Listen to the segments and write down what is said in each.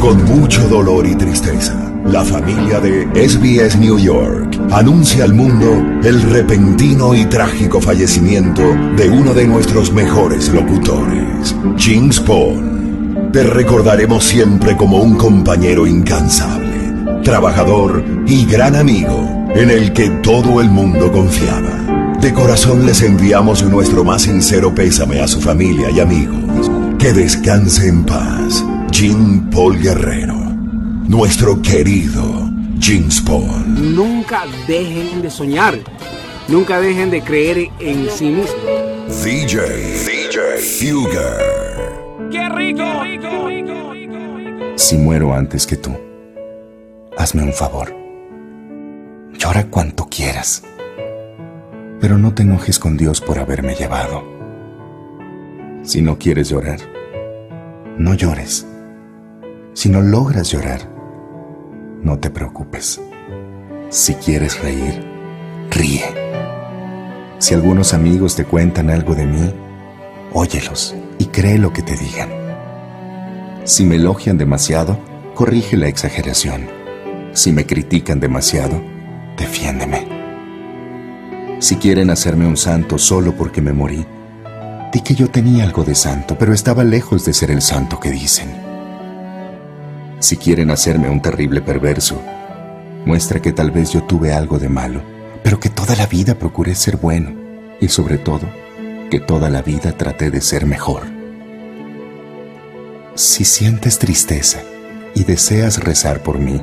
Con mucho dolor y tristeza, la familia de SBS New York anuncia al mundo el repentino y trágico fallecimiento de uno de nuestros mejores locutores, James Paul. Te recordaremos siempre como un compañero incansable, trabajador y gran amigo en el que todo el mundo confiaba. De corazón les enviamos nuestro más sincero pésame a su familia y amigos. Que descanse en paz, Jim Paul Guerrero, nuestro querido James Paul. Nunca dejen de soñar, nunca dejen de creer en sí mismos. DJ, DJ, Fugger. ¡Qué rico! Si muero antes que tú, hazme un favor. Llora cuanto quieras, pero no te enojes con Dios por haberme llevado. Si no quieres llorar, no llores. Si no logras llorar, no te preocupes. Si quieres reír, ríe. Si algunos amigos te cuentan algo de mí, óyelos y cree lo que te digan. Si me elogian demasiado, corrige la exageración. Si me critican demasiado, defiéndeme. Si quieren hacerme un santo solo porque me morí, di que yo tenía algo de santo, pero estaba lejos de ser el santo que dicen. Si quieren hacerme un terrible perverso, muestra que tal vez yo tuve algo de malo, pero que toda la vida procuré ser bueno y sobre todo, que toda la vida traté de ser mejor. Si sientes tristeza y deseas rezar por mí,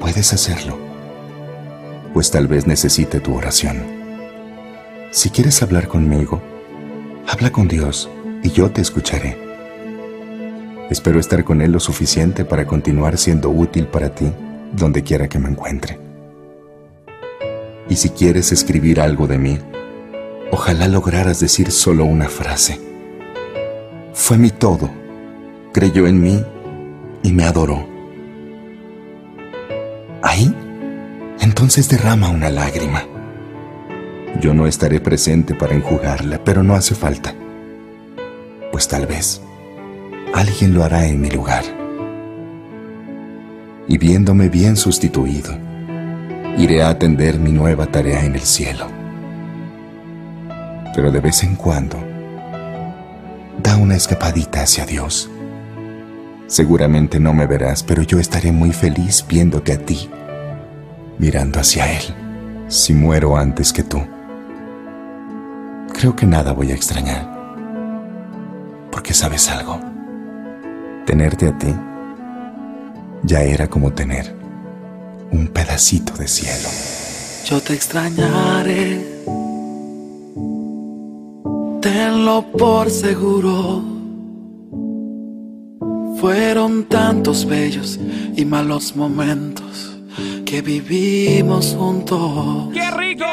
puedes hacerlo pues tal vez necesite tu oración. Si quieres hablar conmigo, habla con Dios y yo te escucharé. Espero estar con Él lo suficiente para continuar siendo útil para ti donde quiera que me encuentre. Y si quieres escribir algo de mí, ojalá lograras decir solo una frase. Fue mi todo, creyó en mí y me adoró. Ahí entonces derrama una lágrima. Yo no estaré presente para enjugarla, pero no hace falta, pues tal vez alguien lo hará en mi lugar. Y viéndome bien sustituido, iré a atender mi nueva tarea en el cielo. Pero de vez en cuando, da una escapadita hacia Dios. Seguramente no me verás, pero yo estaré muy feliz viéndote a ti mirando hacia Él, si muero antes que tú. Creo que nada voy a extrañar, porque sabes algo, tenerte a ti ya era como tener un pedacito de cielo. Yo te extrañaré, tenlo por seguro. Fueron tantos bellos y malos momentos que vivimos juntos. ¡Qué rico!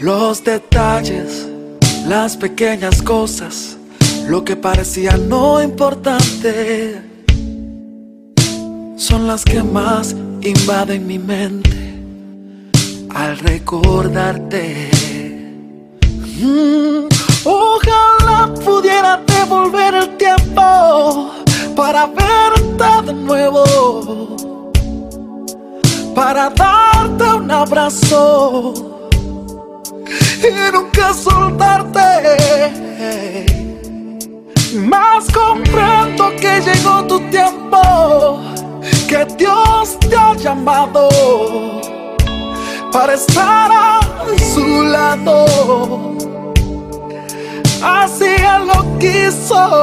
Los detalles, las pequeñas cosas, lo que parecía no importante, son las que más invaden mi mente al recordarte. Mm, ojalá pudiera devolver el tiempo para verte de nuevo para darte un abrazo y nunca soltarte. Más comprendo que llegó tu tiempo, que Dios te ha llamado para estar a su lado. Así Él lo quiso,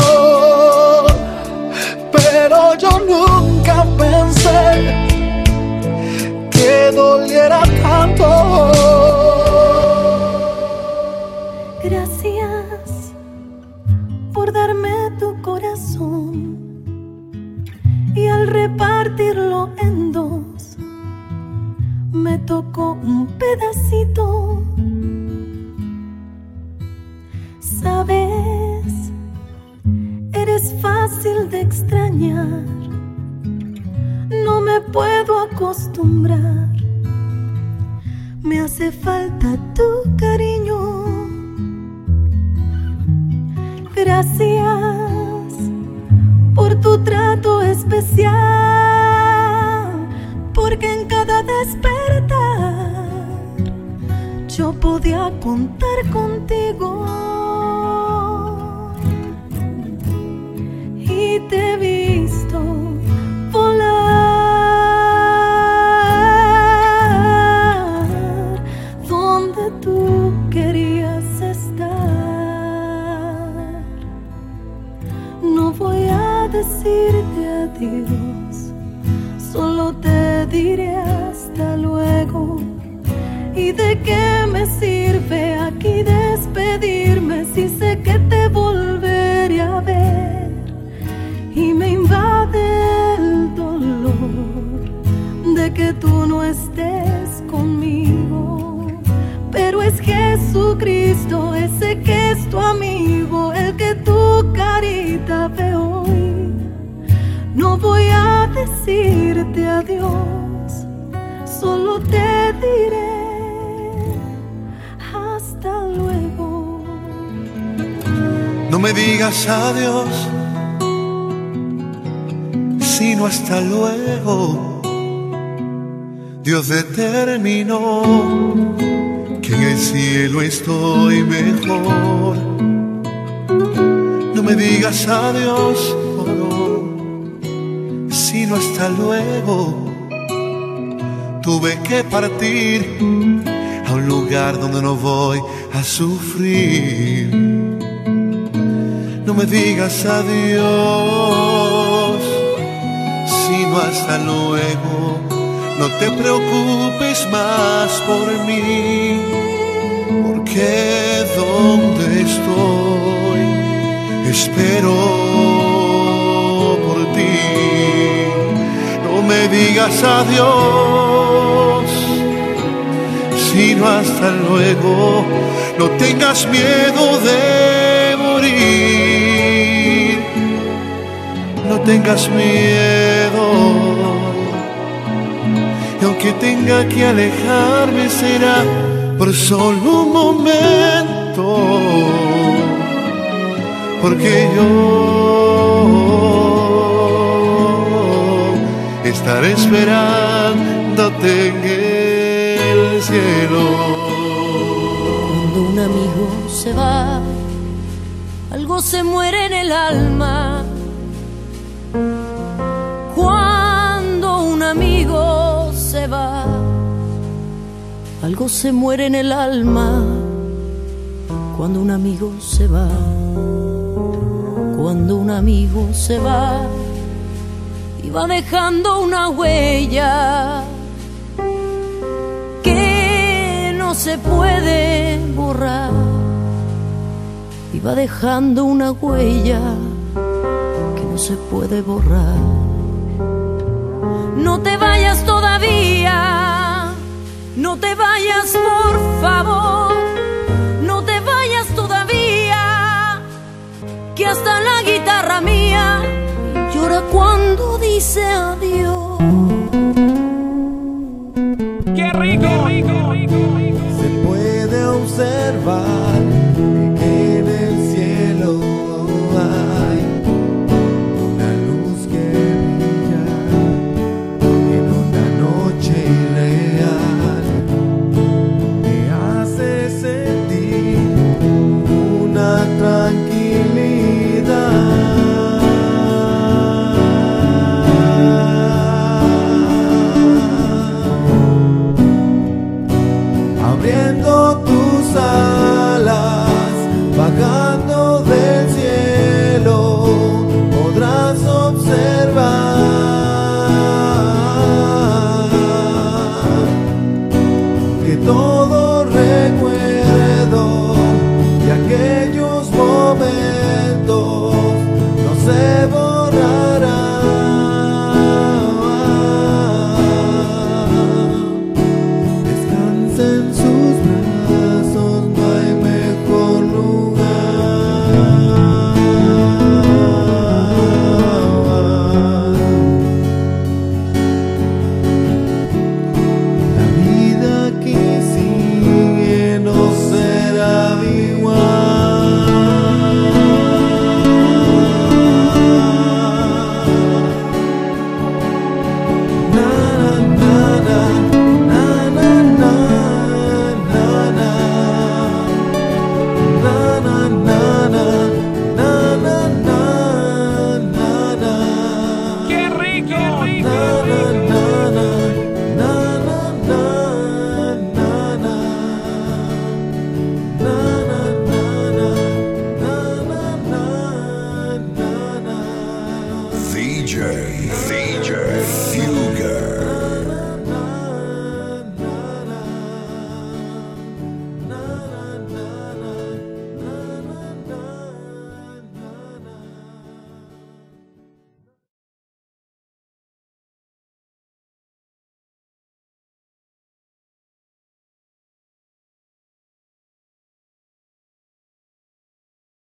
pero yo nunca pensé que doliera tanto. Por darme tu corazón y al repartirlo en dos me tocó un pedacito. Sabes, eres fácil de extrañar no me puedo acostumbrar. Me hace falta tu cariño. Gracias por tu trato especial porque en cada despertar yo podía contar contigo. Y te he visto No voy a decirte adiós, solo te diré hasta luego. ¿Y de qué me sirve aquí despedirme si sé que te volveré a ver? Y me invade el dolor de que tú no estés conmigo. Pero es Jesucristo, ese que es tu amigo, el que tu carita ve hoy. No voy a decirte adiós, solo te diré hasta luego. No me digas adiós, sino hasta luego. Dios determinó que en el cielo estoy mejor. No me digas adiós, no, sino hasta luego. Tuve que partir a un lugar donde no voy a sufrir. No me digas adiós, sino hasta luego. No te preocupes más por mí, porque donde estoy espero por ti. No me digas adiós, sino hasta luego. No tengas miedo de morir, no tengas miedo. Y aunque tenga que alejarme será por solo un momento, porque yo estaré esperándote en el cielo. Cuando un amigo se va, algo se muere en el alma. Algo se muere en el alma. Cuando un amigo se va, cuando un amigo se va y va dejando una huella que no se puede borrar y va dejando una huella que no se puede borrar. No te vayas todavía, no te vayas por favor, no te vayas todavía, que hasta la guitarra mía llora cuando dice adiós.